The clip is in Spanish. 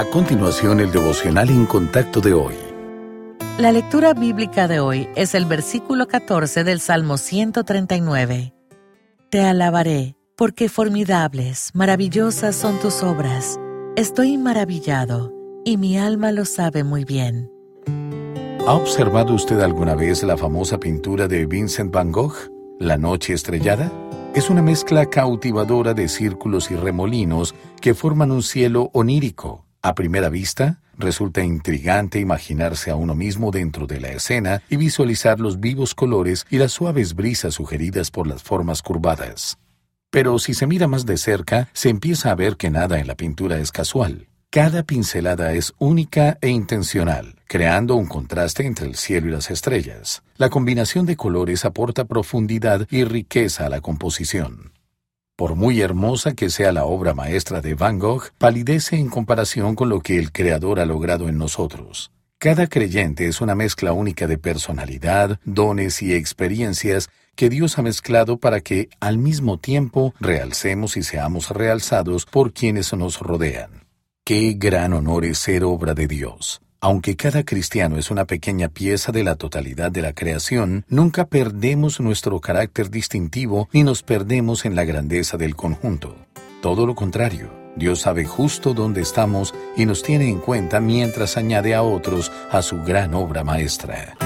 A continuación, el devocional en contacto de hoy. La lectura bíblica de hoy es el versículo 14 del Salmo 139. Te alabaré, porque formidables, maravillosas son tus obras. Estoy maravillado, y mi alma lo sabe muy bien. ¿Ha observado usted alguna vez la famosa pintura de Vincent van Gogh, La Noche Estrellada? Es una mezcla cautivadora de círculos y remolinos que forman un cielo onírico. A primera vista, resulta intrigante imaginarse a uno mismo dentro de la escena y visualizar los vivos colores y las suaves brisas sugeridas por las formas curvadas. Pero si se mira más de cerca, se empieza a ver que nada en la pintura es casual. Cada pincelada es única e intencional, creando un contraste entre el cielo y las estrellas. La combinación de colores aporta profundidad y riqueza a la composición. Por muy hermosa que sea la obra maestra de Van Gogh, palidece en comparación con lo que el Creador ha logrado en nosotros. Cada creyente es una mezcla única de personalidad, dones y experiencias que Dios ha mezclado para que, al mismo tiempo, realcemos y seamos realzados por quienes nos rodean. Qué gran honor es ser obra de Dios. Aunque cada cristiano es una pequeña pieza de la totalidad de la creación, nunca perdemos nuestro carácter distintivo ni nos perdemos en la grandeza del conjunto. Todo lo contrario, Dios sabe justo dónde estamos y nos tiene en cuenta mientras añade a otros a su gran obra maestra.